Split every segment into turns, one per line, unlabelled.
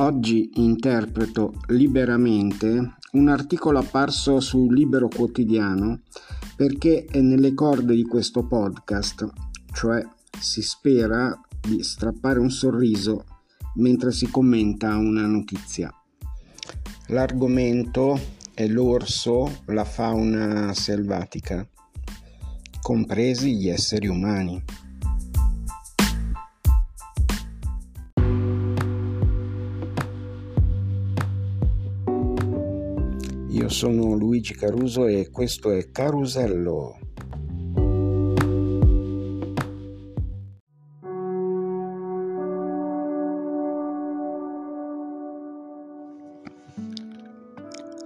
Oggi interpreto liberamente un articolo apparso su Libero Quotidiano perché è nelle corde di questo podcast, cioè si spera di strappare un sorriso mentre si commenta una notizia. L'argomento è l'orso, la fauna selvatica, compresi gli esseri umani. Io sono Luigi Caruso e questo è Carusello.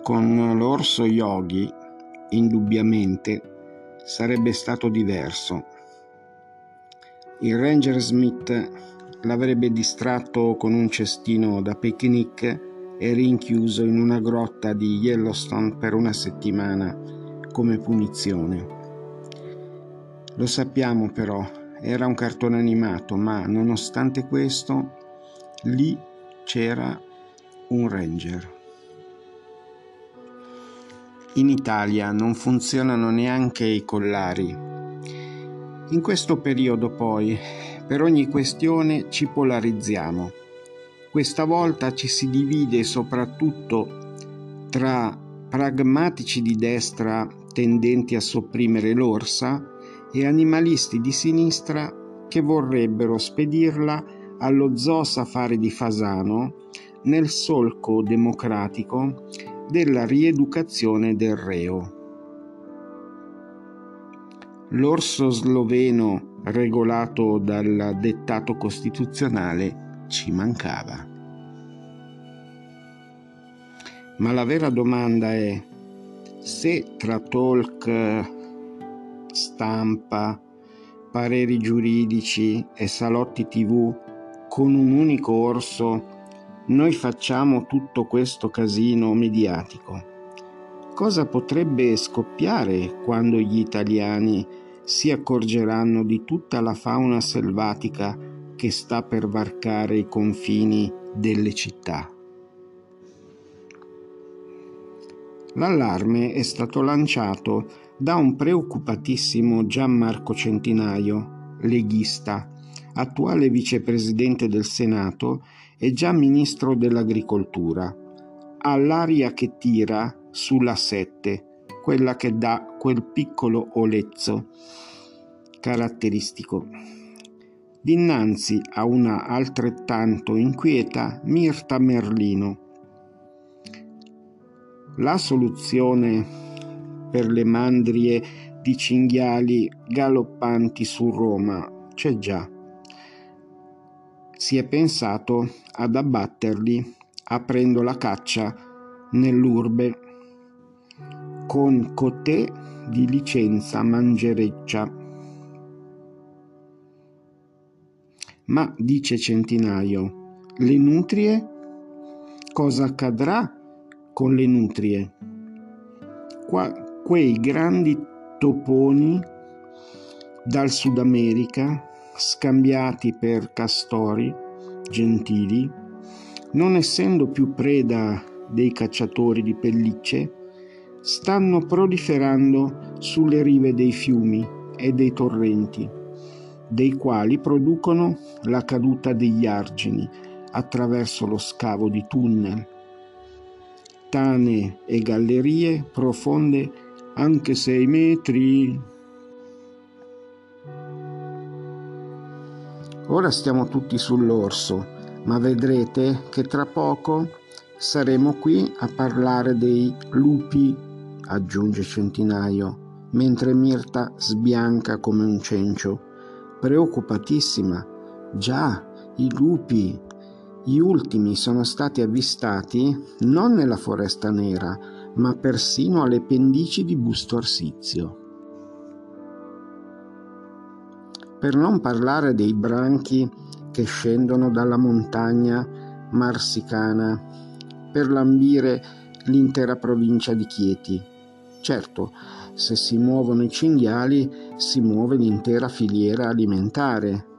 Con l'orso yogi, indubbiamente, sarebbe stato diverso. Il Ranger Smith l'avrebbe distratto con un cestino da picnic e rinchiuso in una grotta di Yellowstone per una settimana come punizione. Lo sappiamo però, era un cartone animato, ma nonostante questo, lì c'era un ranger. In Italia non funzionano neanche i collari. In questo periodo poi, per ogni questione ci polarizziamo questa volta ci si divide soprattutto tra pragmatici di destra tendenti a sopprimere l'orsa e animalisti di sinistra che vorrebbero spedirla allo zoo safari di Fasano nel solco democratico della rieducazione del reo. L'orso sloveno regolato dal dettato costituzionale ci mancava. Ma la vera domanda è se tra talk, stampa, pareri giuridici e salotti tv con un unico orso noi facciamo tutto questo casino mediatico. Cosa potrebbe scoppiare quando gli italiani si accorgeranno di tutta la fauna selvatica che sta per varcare i confini delle città. L'allarme è stato lanciato da un preoccupatissimo Gianmarco Centinaio, leghista, attuale vicepresidente del Senato e già ministro dell'Agricoltura, all'aria che tira sulla sette, quella che dà quel piccolo olezzo caratteristico dinanzi a una altrettanto inquieta Mirta Merlino. La soluzione per le mandrie di cinghiali galoppanti su Roma c'è già. Si è pensato ad abbatterli aprendo la caccia nell'urbe con cotè di licenza mangereccia Ma, dice Centinaio, le nutrie? Cosa accadrà con le nutrie? Qua, quei grandi toponi dal Sud America, scambiati per castori gentili, non essendo più preda dei cacciatori di pellicce, stanno proliferando sulle rive dei fiumi e dei torrenti dei quali producono la caduta degli argini attraverso lo scavo di tunnel, tane e gallerie profonde anche sei metri. Ora stiamo tutti sull'orso, ma vedrete che tra poco saremo qui a parlare dei lupi, aggiunge Centinaio, mentre Mirta sbianca come un cencio preoccupatissima. Già, i lupi, gli ultimi sono stati avvistati non nella foresta nera, ma persino alle pendici di Busto Arsizio. Per non parlare dei branchi che scendono dalla montagna marsicana per lambire l'intera provincia di Chieti. Certo, se si muovono i cinghiali si muove l'intera filiera alimentare.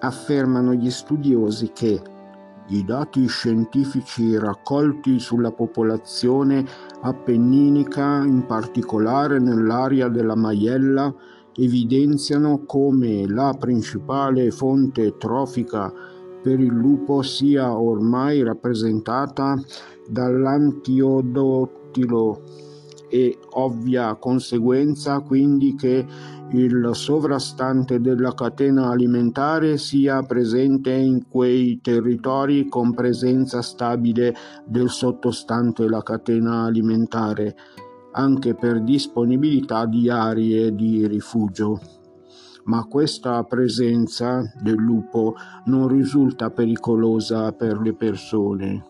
affermano gli studiosi che i dati scientifici raccolti sulla popolazione appenninica, in particolare nell'area della Maiella, evidenziano come la principale fonte trofica per il lupo sia ormai rappresentata dall'antiodottilo e ovvia conseguenza quindi che il sovrastante della catena alimentare sia presente in quei territori con presenza stabile del sottostante la catena alimentare, anche per disponibilità di aree di rifugio. Ma questa presenza del lupo non risulta pericolosa per le persone.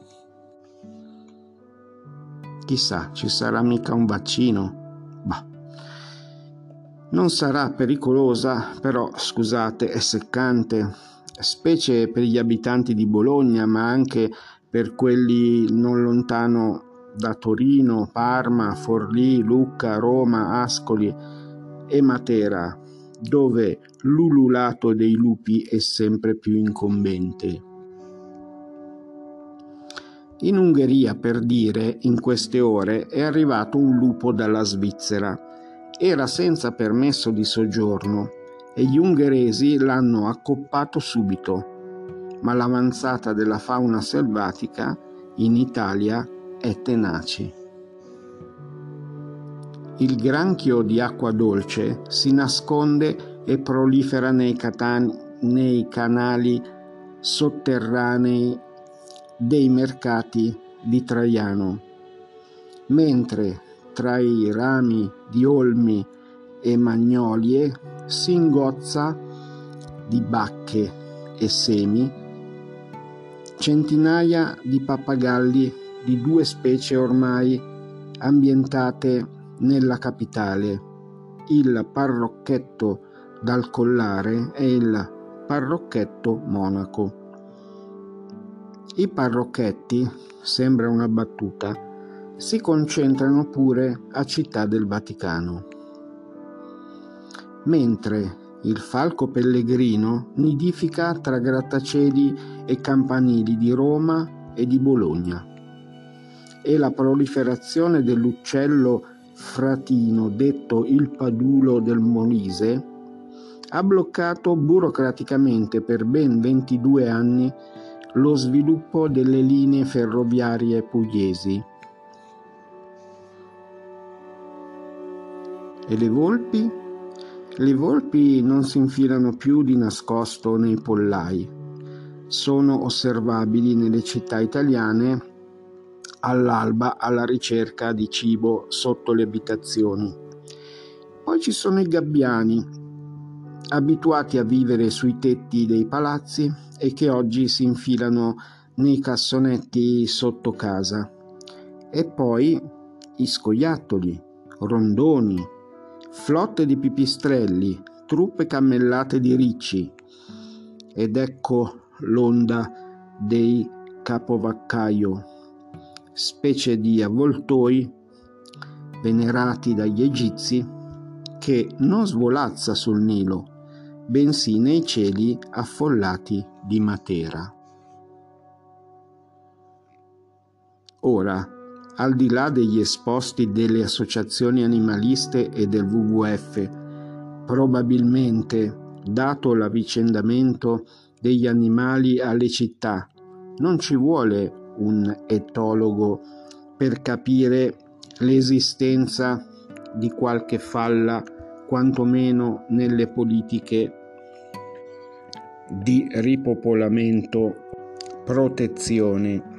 Chissà, ci sarà mica un vaccino? Bah. Non sarà pericolosa, però scusate, è seccante, specie per gli abitanti di Bologna, ma anche per quelli non lontano da Torino, Parma, Forlì, Lucca, Roma, Ascoli e Matera, dove l'ululato dei lupi è sempre più incombente. In Ungheria, per dire, in queste ore è arrivato un lupo dalla Svizzera. Era senza permesso di soggiorno e gli ungheresi l'hanno accoppato subito. Ma l'avanzata della fauna selvatica in Italia è tenace. Il granchio di acqua dolce si nasconde e prolifera nei, catan- nei canali sotterranei dei mercati di Traiano, mentre tra i rami di olmi e magnolie si ingozza di bacche e semi centinaia di pappagalli di due specie ormai ambientate nella capitale, il parrocchetto dal collare e il parrocchetto monaco. I parrocchetti, sembra una battuta, si concentrano pure a Città del Vaticano, mentre il falco pellegrino nidifica tra grattacieli e campanili di Roma e di Bologna. E la proliferazione dell'uccello fratino, detto il padulo del Molise, ha bloccato burocraticamente per ben 22 anni lo sviluppo delle linee ferroviarie pugliesi. E le volpi? Le volpi non si infilano più di nascosto nei pollai. Sono osservabili nelle città italiane all'alba alla ricerca di cibo sotto le abitazioni. Poi ci sono i gabbiani, abituati a vivere sui tetti dei palazzi e che oggi si infilano nei cassonetti sotto casa. E poi i scoiattoli, rondoni, flotte di pipistrelli, truppe cammellate di ricci. Ed ecco l'onda dei capovaccaio, specie di avvoltoi venerati dagli egizi che non svolazza sul Nilo, bensì nei cieli affollati di Matera. Ora, al di là degli esposti delle associazioni animaliste e del WWF, probabilmente, dato l'avvicendamento degli animali alle città, non ci vuole un etologo per capire l'esistenza di qualche falla, quantomeno nelle politiche di ripopolamento, protezione